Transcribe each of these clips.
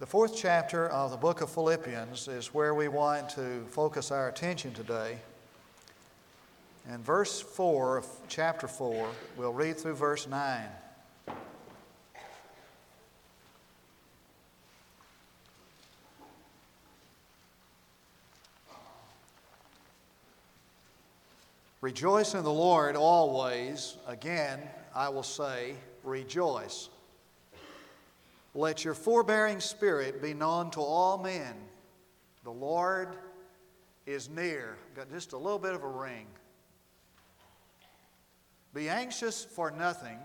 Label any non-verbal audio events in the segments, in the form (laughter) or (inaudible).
The fourth chapter of the book of Philippians is where we want to focus our attention today. And verse 4 of chapter 4, we'll read through verse 9. Rejoice in the Lord always. Again, I will say, rejoice. Let your forbearing spirit be known to all men. The Lord is near. Got just a little bit of a ring. Be anxious for nothing,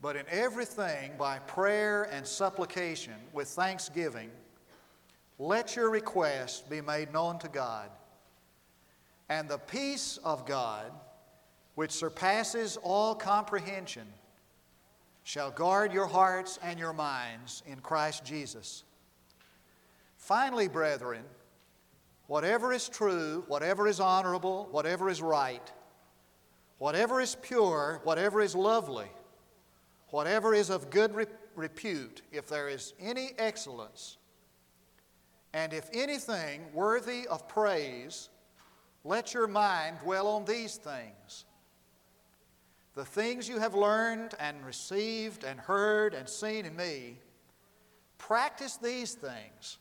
but in everything by prayer and supplication with thanksgiving, let your requests be made known to God. And the peace of God, which surpasses all comprehension, shall guard your hearts and your minds in Christ Jesus. Finally, brethren, whatever is true, whatever is honorable, whatever is right, whatever is pure, whatever is lovely, whatever is of good repute, if there is any excellence, and if anything worthy of praise, let your mind dwell on these things. The things you have learned and received and heard and seen in me, practice these things,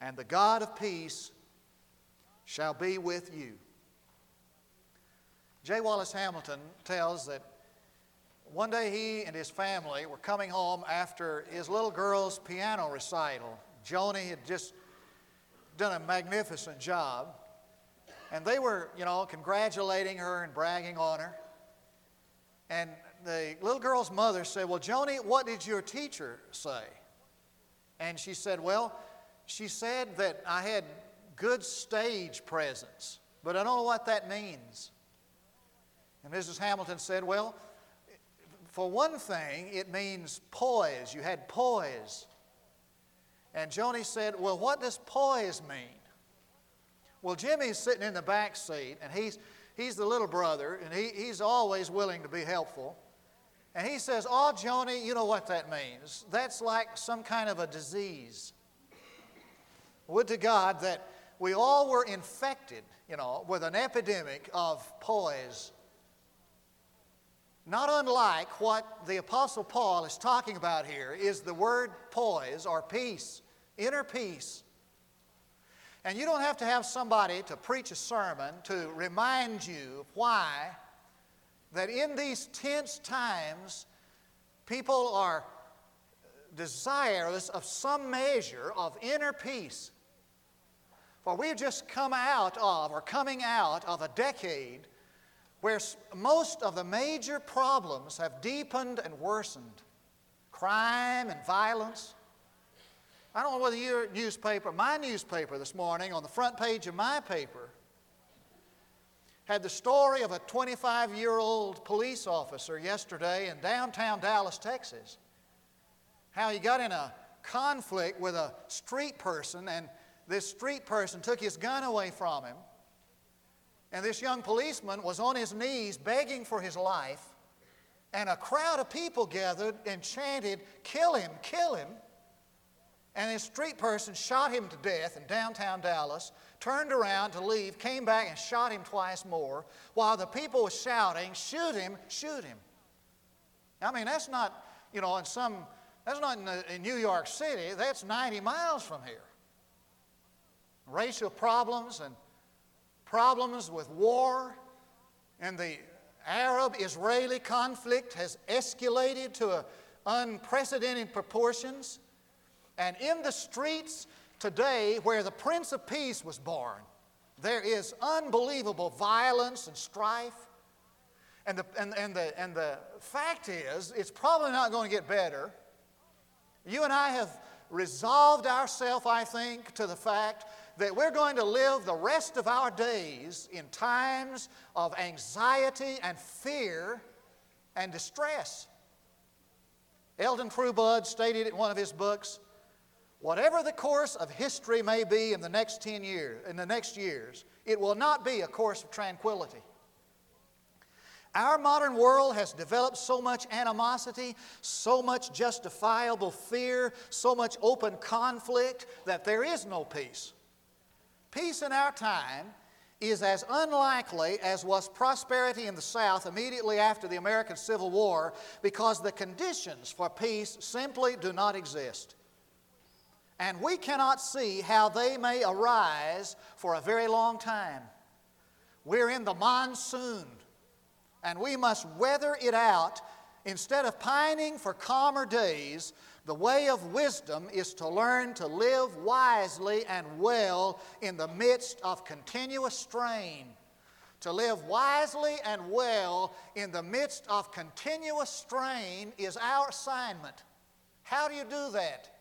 and the God of peace shall be with you. J. Wallace Hamilton tells that one day he and his family were coming home after his little girl's piano recital. Joni had just done a magnificent job. And they were, you know, congratulating her and bragging on her. And the little girl's mother said, Well, Joni, what did your teacher say? And she said, Well, she said that I had good stage presence, but I don't know what that means. And Mrs. Hamilton said, Well, for one thing, it means poise. You had poise. And Joni said, Well, what does poise mean? Well, Jimmy's sitting in the back seat, and he's, he's the little brother, and he, he's always willing to be helpful. And he says, Oh, Joni, you know what that means. That's like some kind of a disease. Would to God that we all were infected, you know, with an epidemic of poise. Not unlike what the Apostle Paul is talking about here is the word poise or peace, inner peace. And you don't have to have somebody to preach a sermon to remind you why that in these tense times, people are desirous of some measure of inner peace. For we've just come out of, or coming out of a decade where most of the major problems have deepened and worsened crime and violence, I don't know whether your newspaper, my newspaper this morning, on the front page of my paper, had the story of a 25 year old police officer yesterday in downtown Dallas, Texas. How he got in a conflict with a street person, and this street person took his gun away from him. And this young policeman was on his knees begging for his life, and a crowd of people gathered and chanted, Kill him, kill him. And this street person shot him to death in downtown Dallas, turned around to leave, came back and shot him twice more, while the people were shouting, Shoot him, shoot him. I mean, that's not, you know, in some, that's not in, the, in New York City, that's 90 miles from here. Racial problems and problems with war and the Arab Israeli conflict has escalated to unprecedented proportions. And in the streets today, where the Prince of Peace was born, there is unbelievable violence and strife. And the, and, and, the, and the fact is, it's probably not going to get better. You and I have resolved ourselves, I think, to the fact that we're going to live the rest of our days in times of anxiety and fear and distress. Elton Trueblood stated in one of his books Whatever the course of history may be in the next 10 years, in the next years, it will not be a course of tranquility. Our modern world has developed so much animosity, so much justifiable fear, so much open conflict that there is no peace. Peace in our time is as unlikely as was prosperity in the South immediately after the American Civil War because the conditions for peace simply do not exist. And we cannot see how they may arise for a very long time. We're in the monsoon and we must weather it out. Instead of pining for calmer days, the way of wisdom is to learn to live wisely and well in the midst of continuous strain. To live wisely and well in the midst of continuous strain is our assignment. How do you do that?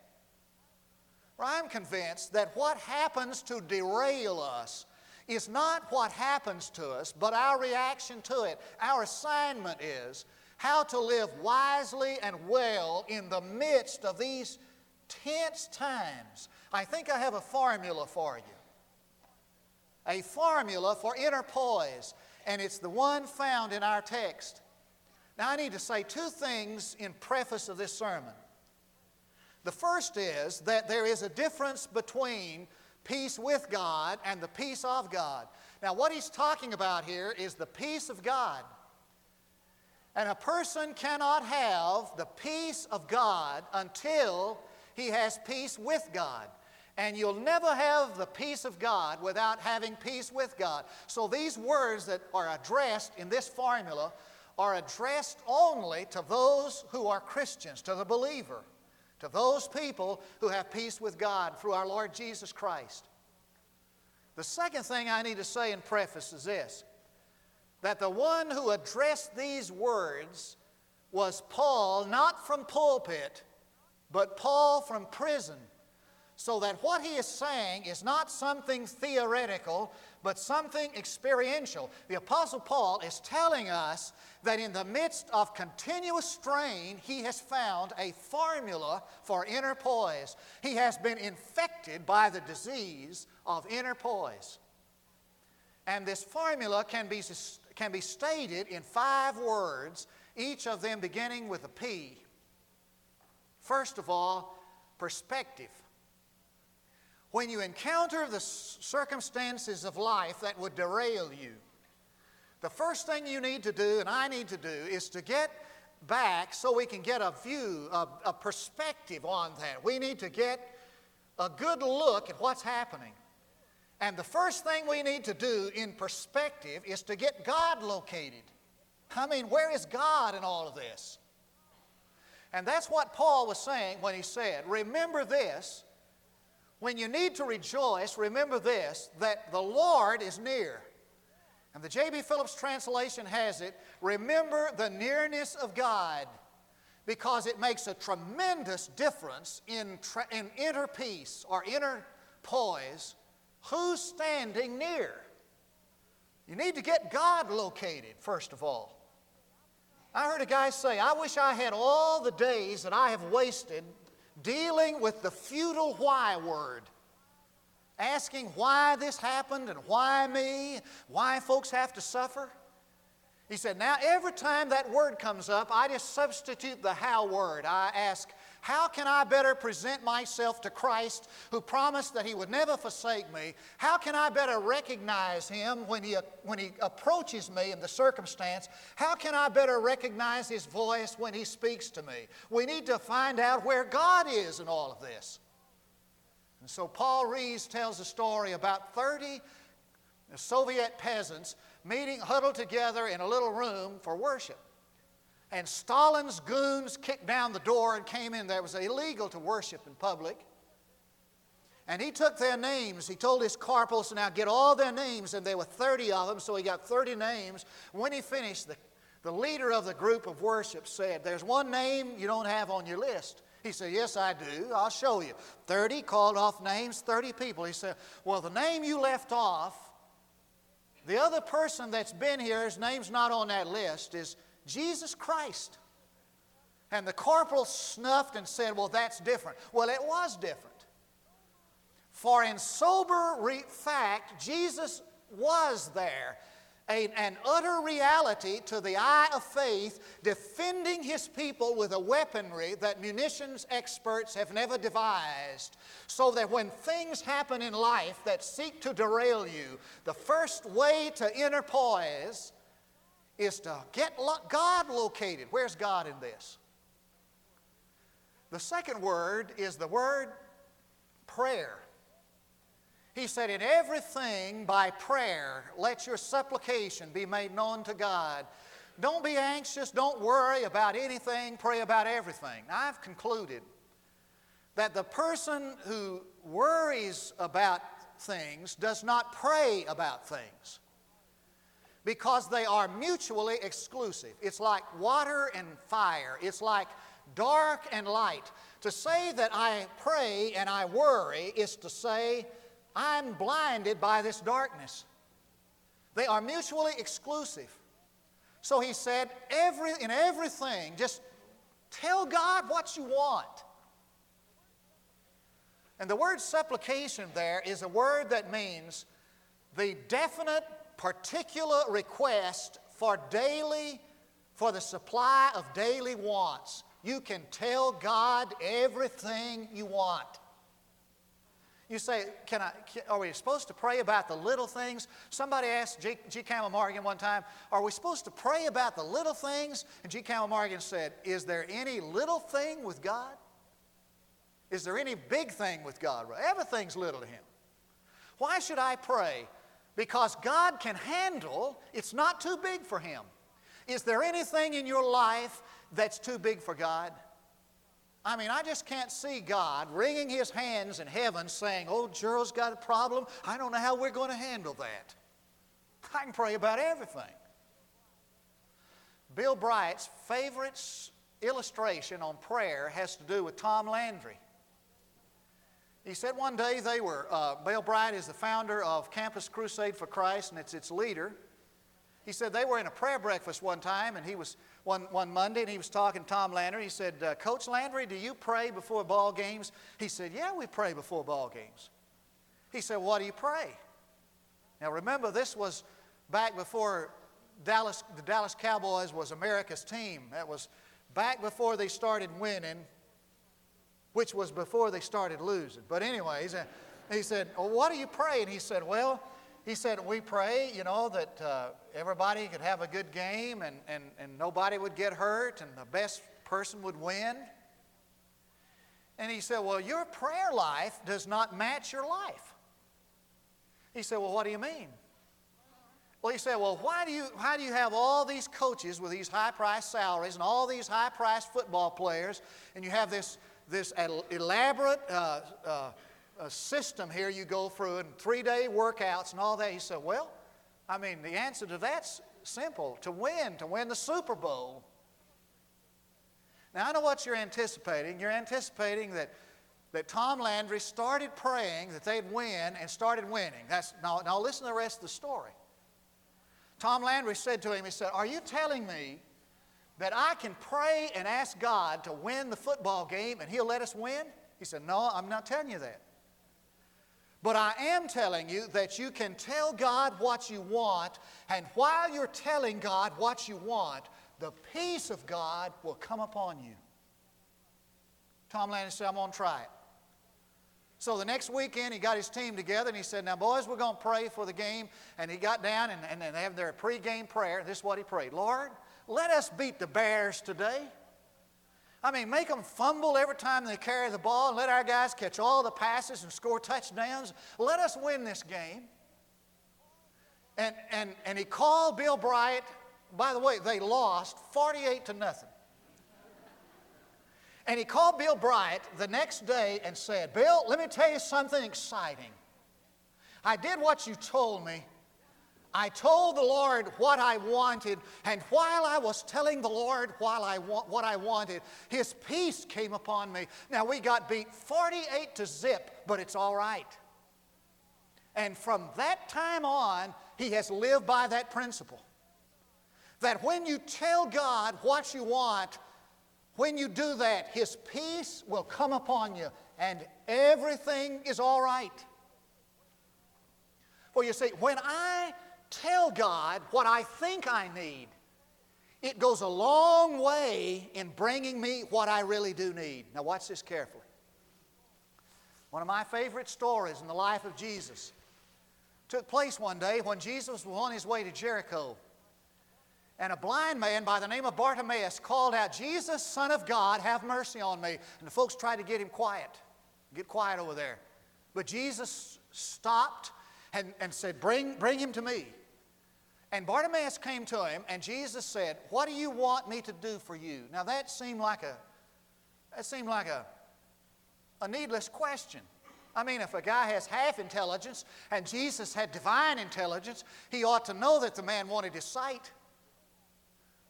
I'm convinced that what happens to derail us is not what happens to us, but our reaction to it. Our assignment is how to live wisely and well in the midst of these tense times. I think I have a formula for you. A formula for inner poise, and it's the one found in our text. Now, I need to say two things in preface of this sermon. The first is that there is a difference between peace with God and the peace of God. Now, what he's talking about here is the peace of God. And a person cannot have the peace of God until he has peace with God. And you'll never have the peace of God without having peace with God. So these words that are addressed in this formula are addressed only to those who are Christians, to the believer to those people who have peace with God through our Lord Jesus Christ. The second thing I need to say in preface is this that the one who addressed these words was Paul, not from pulpit, but Paul from prison. So that what he is saying is not something theoretical, but something experiential. The Apostle Paul is telling us that in the midst of continuous strain, he has found a formula for inner poise. He has been infected by the disease of inner poise. And this formula can be, can be stated in five words, each of them beginning with a P. First of all, perspective. When you encounter the circumstances of life that would derail you, the first thing you need to do, and I need to do, is to get back so we can get a view, a, a perspective on that. We need to get a good look at what's happening. And the first thing we need to do in perspective is to get God located. I mean, where is God in all of this? And that's what Paul was saying when he said, Remember this, when you need to rejoice, remember this that the Lord is near. And the J.B. Phillips translation has it remember the nearness of God because it makes a tremendous difference in, tra- in inner peace or inner poise. Who's standing near? You need to get God located, first of all. I heard a guy say, I wish I had all the days that I have wasted dealing with the futile why word, asking why this happened and why me, why folks have to suffer. He said, Now, every time that word comes up, I just substitute the how word. I ask, how can I better present myself to Christ who promised that He would never forsake me? How can I better recognize Him when He, when he approaches me in the circumstance? How can I better recognize His voice when He speaks to me? We need to find out where God is in all of this. And so Paul Rees tells a story about 30 Soviet peasants meeting, huddled together in a little room for worship. And Stalin's goons kicked down the door and came in. There was illegal to worship in public. And he took their names. He told his corporals to now get all their names, and there were 30 of them, so he got 30 names. When he finished, the, the leader of the group of worship said, There's one name you don't have on your list. He said, Yes, I do. I'll show you. 30 called off names, 30 people. He said, Well, the name you left off, the other person that's been here, his name's not on that list, is Jesus Christ. And the corporal snuffed and said, Well, that's different. Well, it was different. For in sober re- fact, Jesus was there. a, an utter reality to the eye of faith, defending his people with a weaponry that munitions experts have never devised. So that when things happen in life that seek to derail you, the first way to enter poise is to get God located. Where's God in this? The second word is the word prayer. He said, In everything by prayer, let your supplication be made known to God. Don't be anxious, don't worry about anything, pray about everything. Now, I've concluded that the person who worries about things does not pray about things because they are mutually exclusive. It's like water and fire, it's like dark and light. To say that I pray and I worry is to say, I'm blinded by this darkness. They are mutually exclusive. So he said, every, in everything, just tell God what you want. And the word supplication there is a word that means the definite, particular request for daily, for the supply of daily wants. You can tell God everything you want. You say, can I, are we supposed to pray about the little things? Somebody asked G. G. Campbell Morgan one time, are we supposed to pray about the little things? And G. Campbell Morgan said, is there any little thing with God? Is there any big thing with God? Everything's little to Him. Why should I pray? Because God can handle, it's not too big for Him. Is there anything in your life that's too big for God? I mean, I just can't see God wringing his hands in heaven saying, Oh, Gerald's got a problem. I don't know how we're going to handle that. I can pray about everything. Bill Bright's favorite illustration on prayer has to do with Tom Landry. He said one day they were, uh, Bill Bright is the founder of Campus Crusade for Christ and it's its leader. He said they were in a prayer breakfast one time and he was one, one Monday and he was talking to Tom Landry. He said, uh, Coach Landry, do you pray before ball games? He said, Yeah, we pray before ball games. He said, What do you pray? Now remember, this was back before Dallas, the Dallas Cowboys was America's team. That was back before they started winning, which was before they started losing. But, anyways, uh, he said, Well, what do you pray? And he said, Well, he said, We pray, you know, that uh, everybody could have a good game and, and, and nobody would get hurt and the best person would win. And he said, Well, your prayer life does not match your life. He said, Well, what do you mean? Well, he said, Well, why do you, how do you have all these coaches with these high priced salaries and all these high priced football players, and you have this, this elaborate uh, uh, a system here you go through and three day workouts and all that. He said, Well, I mean, the answer to that's simple to win, to win the Super Bowl. Now, I know what you're anticipating. You're anticipating that, that Tom Landry started praying that they'd win and started winning. That's, now, now, listen to the rest of the story. Tom Landry said to him, He said, Are you telling me that I can pray and ask God to win the football game and He'll let us win? He said, No, I'm not telling you that. But I am telling you that you can tell God what you want, and while you're telling God what you want, the peace of God will come upon you. Tom Landry said, I'm going to try it. So the next weekend, he got his team together and he said, Now, boys, we're going to pray for the game. And he got down and, and they have their pregame prayer. This is what he prayed Lord, let us beat the Bears today. I mean, make them fumble every time they carry the ball and let our guys catch all the passes and score touchdowns. Let us win this game. And, and, and he called Bill Bright. By the way, they lost 48 to nothing. And he called Bill Bright the next day and said, Bill, let me tell you something exciting. I did what you told me, I told the Lord what I wanted, and while I was telling the Lord while I wa- what I wanted, His peace came upon me. Now we got beat 48 to zip, but it's all right. And from that time on, He has lived by that principle. That when you tell God what you want, when you do that, His peace will come upon you, and everything is all right. For you see, when I tell God what I think I need, it goes a long way in bringing me what I really do need. Now, watch this carefully. One of my favorite stories in the life of Jesus took place one day when Jesus was on his way to Jericho. And a blind man by the name of Bartimaeus called out, Jesus, Son of God, have mercy on me. And the folks tried to get him quiet. Get quiet over there. But Jesus stopped and, and said, bring, bring him to me. And Bartimaeus came to him, and Jesus said, What do you want me to do for you? Now that seemed like a that seemed like a, a needless question. I mean, if a guy has half intelligence and Jesus had divine intelligence, he ought to know that the man wanted his sight.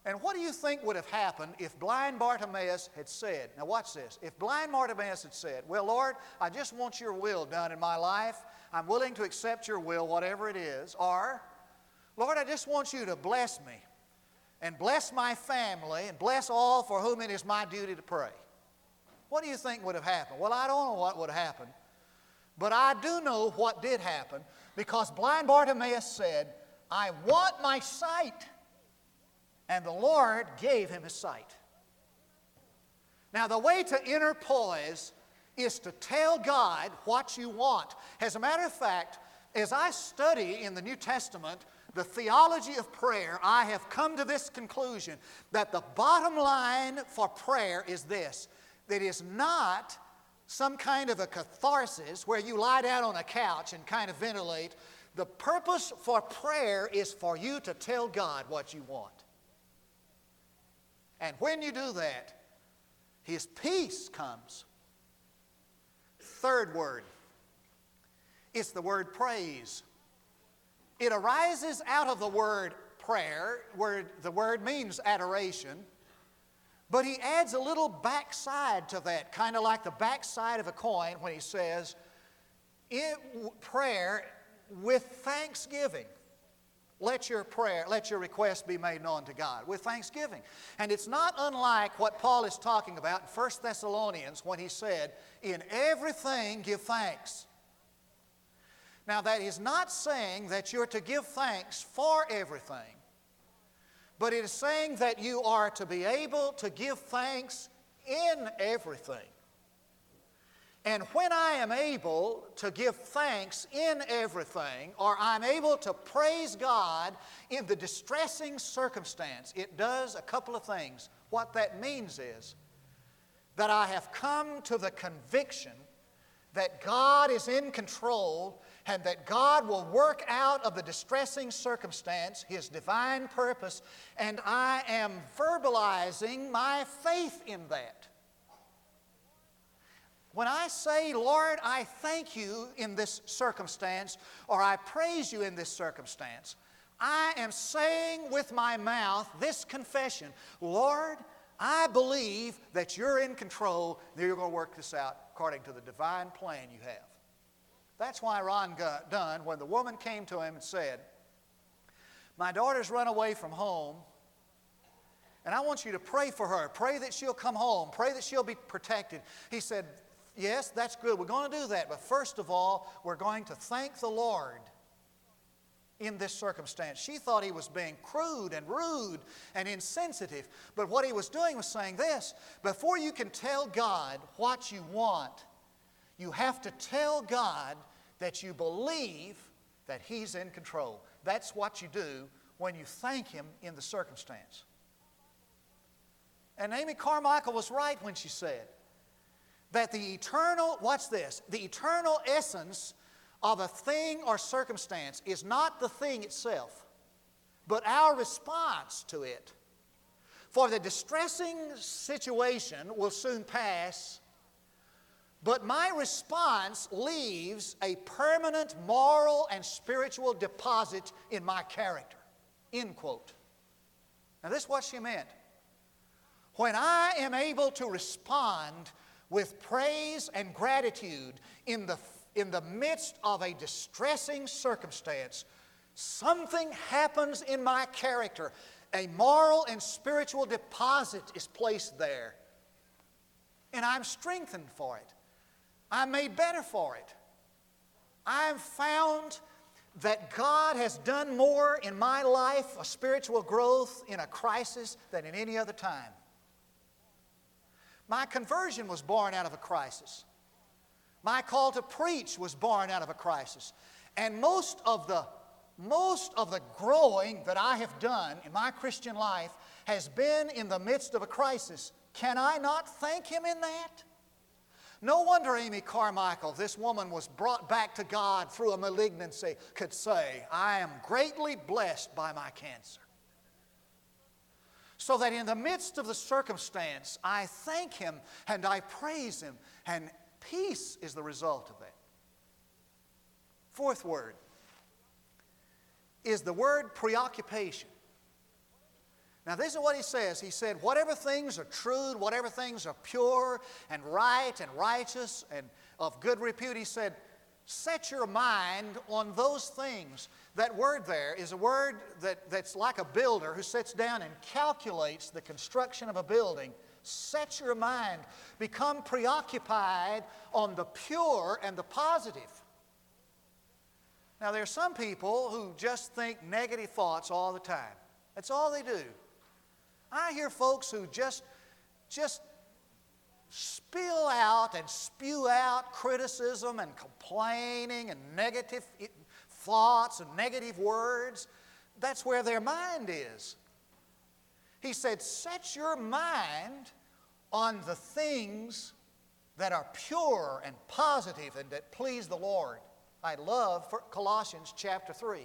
And what do you think would have happened if blind Bartimaeus had said, now watch this, if blind Bartimaeus had said, Well, Lord, I just want your will done in my life. I'm willing to accept your will, whatever it is. Or, Lord, I just want you to bless me and bless my family and bless all for whom it is my duty to pray. What do you think would have happened? Well, I don't know what would have happened, but I do know what did happen because blind Bartimaeus said, I want my sight. And the Lord gave him his sight. Now, the way to interpoise is to tell God what you want. As a matter of fact, as I study in the New Testament the theology of prayer, I have come to this conclusion that the bottom line for prayer is this that is not some kind of a catharsis where you lie down on a couch and kind of ventilate. The purpose for prayer is for you to tell God what you want. And when you do that, His peace comes. Third word it's the word praise. It arises out of the word prayer, where the word means adoration, but he adds a little backside to that, kind of like the backside of a coin when he says, prayer with thanksgiving. Let your prayer, let your request be made known to God with thanksgiving. And it's not unlike what Paul is talking about in 1 Thessalonians when he said, In everything give thanks. Now, that is not saying that you're to give thanks for everything, but it is saying that you are to be able to give thanks in everything. And when I am able to give thanks in everything, or I'm able to praise God in the distressing circumstance, it does a couple of things. What that means is that I have come to the conviction that God is in control and that God will work out of the distressing circumstance His divine purpose, and I am verbalizing my faith in that. When I say, Lord, I thank you in this circumstance, or I praise you in this circumstance, I am saying with my mouth this confession Lord, I believe that you're in control, that you're going to work this out according to the divine plan you have. That's why Ron Dunn, when the woman came to him and said, My daughter's run away from home, and I want you to pray for her. Pray that she'll come home. Pray that she'll be protected. He said, Yes, that's good. We're going to do that. But first of all, we're going to thank the Lord in this circumstance. She thought he was being crude and rude and insensitive. But what he was doing was saying this before you can tell God what you want, you have to tell God that you believe that He's in control. That's what you do when you thank Him in the circumstance. And Amy Carmichael was right when she said, that the eternal, watch this, the eternal essence of a thing or circumstance is not the thing itself, but our response to it. For the distressing situation will soon pass, but my response leaves a permanent moral and spiritual deposit in my character. End quote. Now, this is what she meant. When I am able to respond with praise and gratitude in the, in the midst of a distressing circumstance, something happens in my character. A moral and spiritual deposit is placed there. And I'm strengthened for it. I'm made better for it. I'm found that God has done more in my life, a spiritual growth in a crisis, than in any other time. My conversion was born out of a crisis. My call to preach was born out of a crisis. And most of the most of the growing that I have done in my Christian life has been in the midst of a crisis. Can I not thank Him in that? No wonder Amy Carmichael, this woman was brought back to God through a malignancy, could say, I am greatly blessed by my cancer. So that in the midst of the circumstance, I thank Him and I praise Him, and peace is the result of that. Fourth word is the word preoccupation. Now, this is what he says. He said, Whatever things are true, whatever things are pure and right and righteous and of good repute, he said, set your mind on those things. That word there is a word that, that's like a builder who sits down and calculates the construction of a building. Set your mind. Become preoccupied on the pure and the positive. Now, there are some people who just think negative thoughts all the time. That's all they do. I hear folks who just, just spill out and spew out criticism and complaining and negative thoughts and negative words. That's where their mind is. He said, Set your mind on the things that are pure and positive and that please the Lord. I love Colossians chapter 3.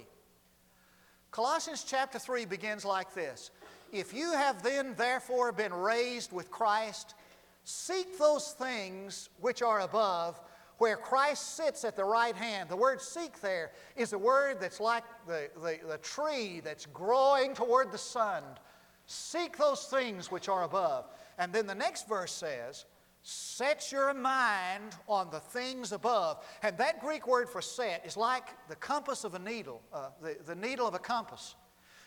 Colossians chapter 3 begins like this if you have then therefore been raised with Christ, seek those things which are above, where Christ sits at the right hand. The word seek there is a word that's like the, the, the tree that's growing toward the sun. Seek those things which are above. And then the next verse says, Set your mind on the things above. And that Greek word for set is like the compass of a needle, uh, the, the needle of a compass.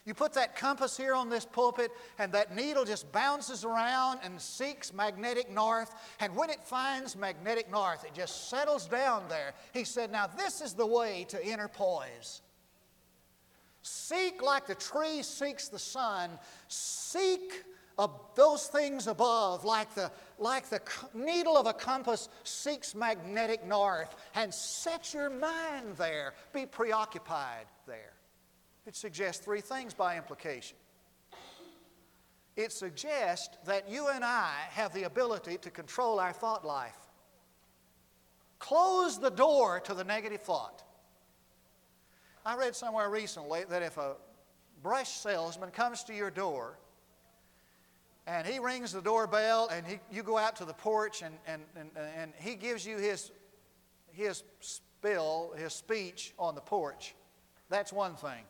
You put that compass here on this pulpit, and that needle just bounces around and seeks magnetic north. And when it finds magnetic north, it just settles down there. He said, Now, this is the way to inner poise. Seek like the tree seeks the sun. Seek those things above, like the, like the needle of a compass seeks magnetic north, and set your mind there. Be preoccupied there. It suggests three things by implication. It suggests that you and I have the ability to control our thought life. Close the door to the negative thought. I read somewhere recently that if a brush salesman comes to your door and he rings the doorbell and he, you go out to the porch and, and, and, and he gives you his, his spill, his speech on the porch, that's one thing.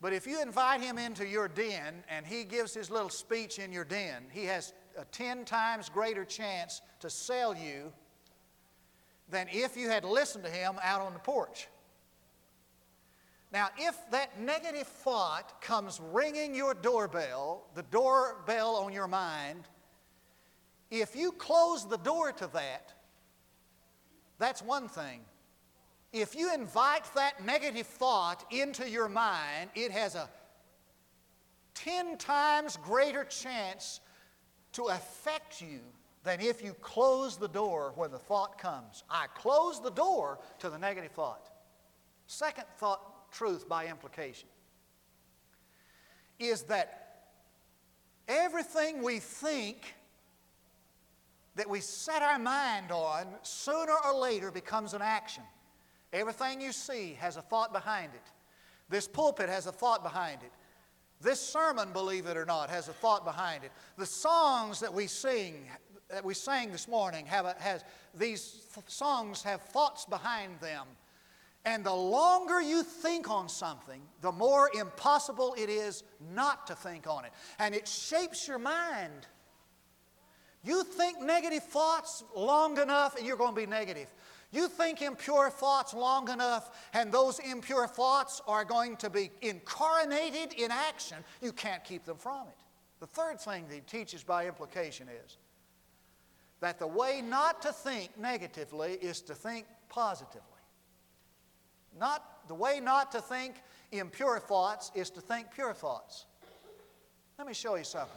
But if you invite him into your den and he gives his little speech in your den, he has a 10 times greater chance to sell you than if you had listened to him out on the porch. Now, if that negative thought comes ringing your doorbell, the doorbell on your mind, if you close the door to that, that's one thing. If you invite that negative thought into your mind, it has a 10 times greater chance to affect you than if you close the door when the thought comes. I close the door to the negative thought. Second thought, truth by implication, is that everything we think that we set our mind on sooner or later becomes an action. Everything you see has a thought behind it. This pulpit has a thought behind it. This sermon, believe it or not, has a thought behind it. The songs that we sing, that we sang this morning, have a, has these songs have thoughts behind them. And the longer you think on something, the more impossible it is not to think on it. And it shapes your mind. You think negative thoughts long enough, and you're going to be negative. You think impure thoughts long enough, and those impure thoughts are going to be incarnated in action, you can't keep them from it. The third thing that he teaches by implication is that the way not to think negatively is to think positively. Not the way not to think impure thoughts is to think pure thoughts. Let me show you something.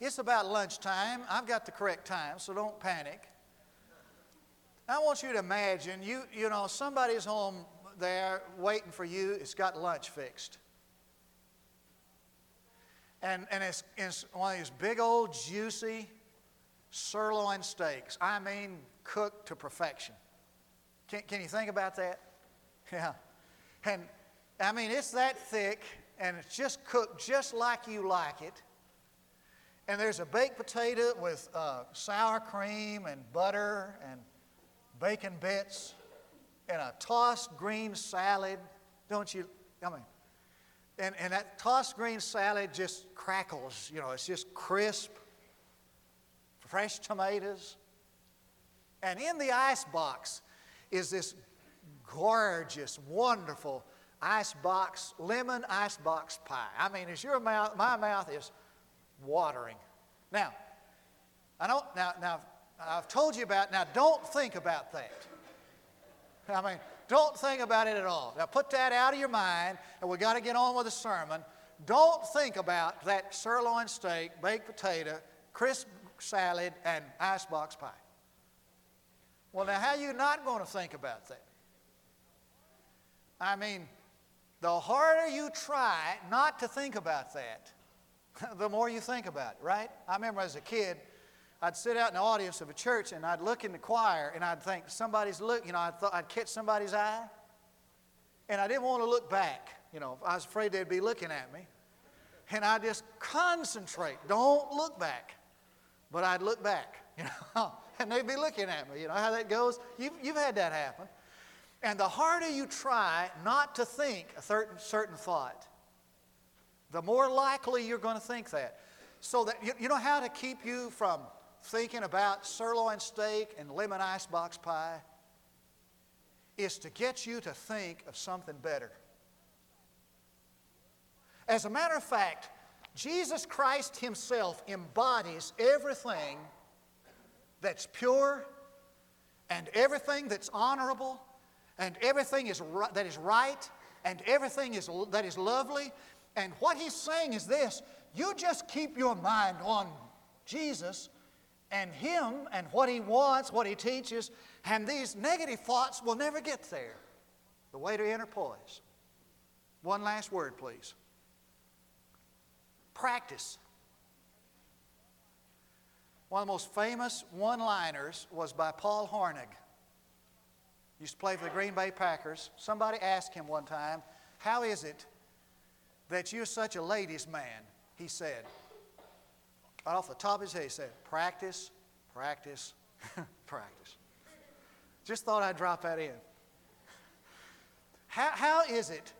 It's about lunchtime. I've got the correct time, so don't panic. I want you to imagine you, you know, somebody's home there waiting for you, it's got lunch fixed. And, and it's, it's one of these big old juicy sirloin steaks. I mean, cooked to perfection. Can, can you think about that? (laughs) Yeah. And I mean, it's that thick and it's just cooked just like you like it. And there's a baked potato with uh, sour cream and butter and bacon bits and a tossed green salad. Don't you? I mean, and, and that tossed green salad just crackles. You know, it's just crisp, fresh tomatoes. And in the ice box is this gorgeous, wonderful ice box, lemon ice box pie. I mean, as your mouth, my mouth is watering. Now, I don't, now, now, I've told you about, now don't think about that. I mean, don't think about it at all. Now put that out of your mind, and we've got to get on with the sermon. Don't think about that sirloin steak, baked potato, crisp salad, and icebox pie. Well, now, how are you not going to think about that? I mean, the harder you try not to think about that, (laughs) the more you think about it, right? I remember as a kid, I'd sit out in the audience of a church and I'd look in the choir and I'd think somebody's look, you know, I'd, th- I'd catch somebody's eye. And I didn't want to look back. You know, I was afraid they'd be looking at me. And I just concentrate. Don't look back. But I'd look back, (laughs) you know, and they'd be looking at me. You know how that goes? You've, you've had that happen. And the harder you try not to think a certain, certain thought, the more likely you're going to think that. So that you, you know how to keep you from thinking about sirloin steak and lemon icebox pie is to get you to think of something better. As a matter of fact, Jesus Christ Himself embodies everything that's pure and everything that's honorable and everything is that is right and everything is, that is lovely. And what He's saying is this you just keep your mind on Jesus and Him and what He wants, what He teaches, and these negative thoughts will never get there. The way to enter poise. One last word, please. Practice. One of the most famous one liners was by Paul Hornung. Used to play for the Green Bay Packers. Somebody asked him one time, How is it that you're such a ladies' man? He said, Right off the top of his head, he said, Practice, practice, (laughs) practice. Just thought I'd drop that in. How, how is it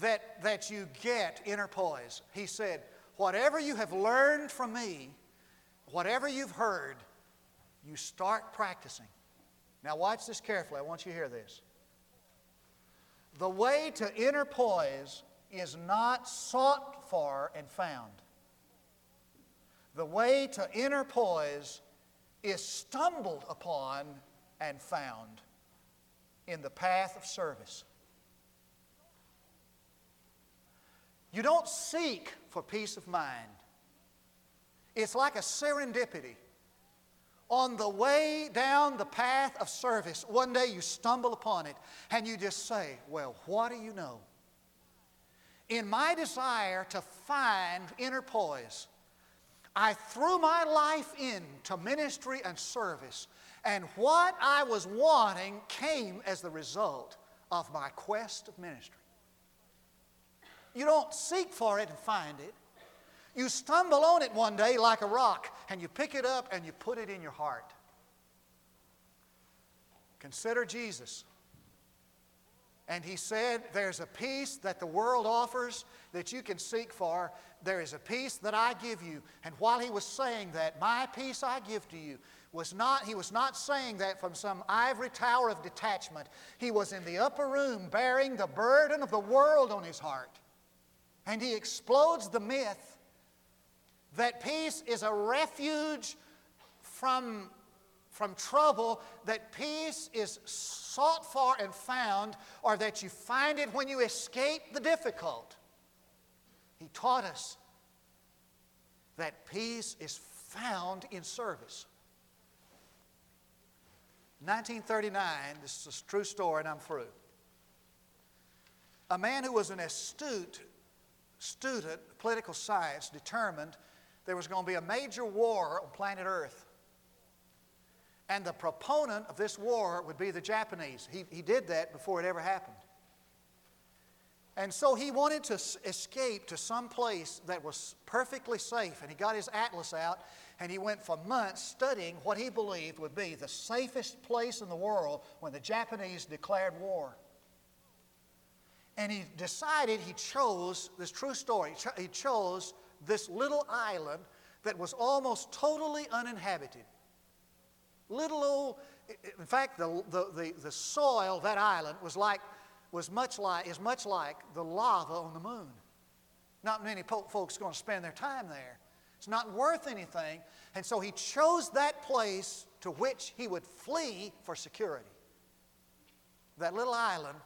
that, that you get inner poise? He said, Whatever you have learned from me, whatever you've heard, you start practicing. Now, watch this carefully. I want you to hear this. The way to inner poise is not sought for and found. The way to inner poise is stumbled upon and found in the path of service. You don't seek for peace of mind. It's like a serendipity. On the way down the path of service, one day you stumble upon it and you just say, Well, what do you know? In my desire to find inner poise, I threw my life into ministry and service, and what I was wanting came as the result of my quest of ministry. You don't seek for it and find it. You stumble on it one day like a rock, and you pick it up and you put it in your heart. Consider Jesus. And he said, There's a peace that the world offers that you can seek for. There is a peace that I give you. And while he was saying that, my peace I give to you, was not, he was not saying that from some ivory tower of detachment. He was in the upper room bearing the burden of the world on his heart. And he explodes the myth that peace is a refuge from from trouble that peace is sought for and found, or that you find it when you escape the difficult. He taught us that peace is found in service. 1939, this is a true story, and I'm through. A man who was an astute student of political science determined there was going to be a major war on planet Earth. And the proponent of this war would be the Japanese. He, he did that before it ever happened. And so he wanted to escape to some place that was perfectly safe. And he got his atlas out and he went for months studying what he believed would be the safest place in the world when the Japanese declared war. And he decided he chose this true story. He chose this little island that was almost totally uninhabited. Little old, in fact, the, the, the, the soil, that island, was like, was much like, is much like the lava on the moon. Not many folks are going to spend their time there. It's not worth anything. And so he chose that place to which he would flee for security. That little island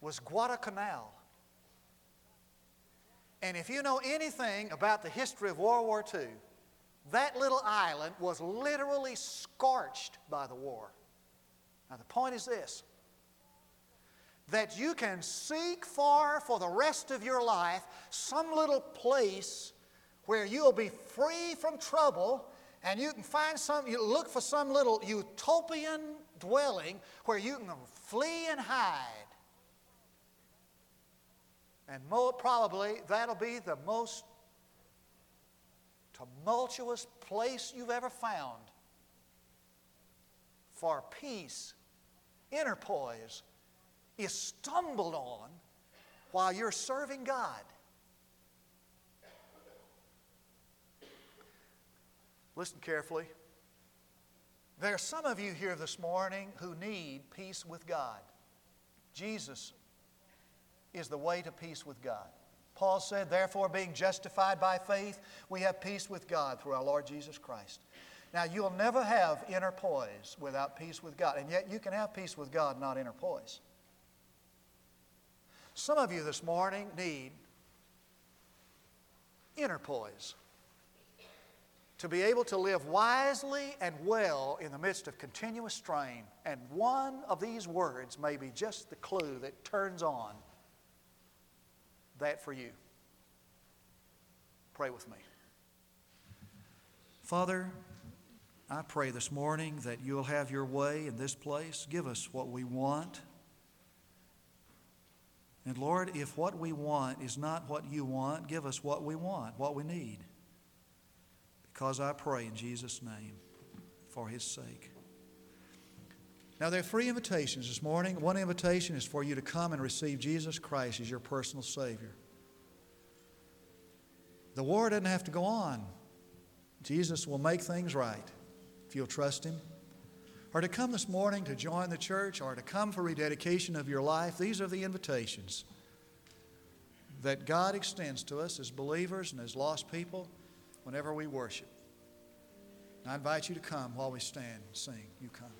was Guadalcanal. And if you know anything about the history of World War II, that little island was literally scorched by the war. Now, the point is this that you can seek for for the rest of your life some little place where you'll be free from trouble and you can find some, you look for some little utopian dwelling where you can flee and hide. And more probably, that'll be the most tumultuous place you've ever found for peace, inner poise, is stumbled on while you're serving God. Listen carefully. There are some of you here this morning who need peace with God. Jesus is the way to peace with God. Paul said, Therefore, being justified by faith, we have peace with God through our Lord Jesus Christ. Now, you'll never have inner poise without peace with God, and yet you can have peace with God, not inner poise. Some of you this morning need inner poise to be able to live wisely and well in the midst of continuous strain. And one of these words may be just the clue that turns on that for you. Pray with me. Father, I pray this morning that you'll have your way in this place. Give us what we want. And Lord, if what we want is not what you want, give us what we want, what we need. Because I pray in Jesus' name for his sake. Now, there are three invitations this morning. One invitation is for you to come and receive Jesus Christ as your personal Savior. The war doesn't have to go on. Jesus will make things right if you'll trust Him. Or to come this morning to join the church or to come for rededication of your life, these are the invitations that God extends to us as believers and as lost people whenever we worship. I invite you to come while we stand and sing. You come.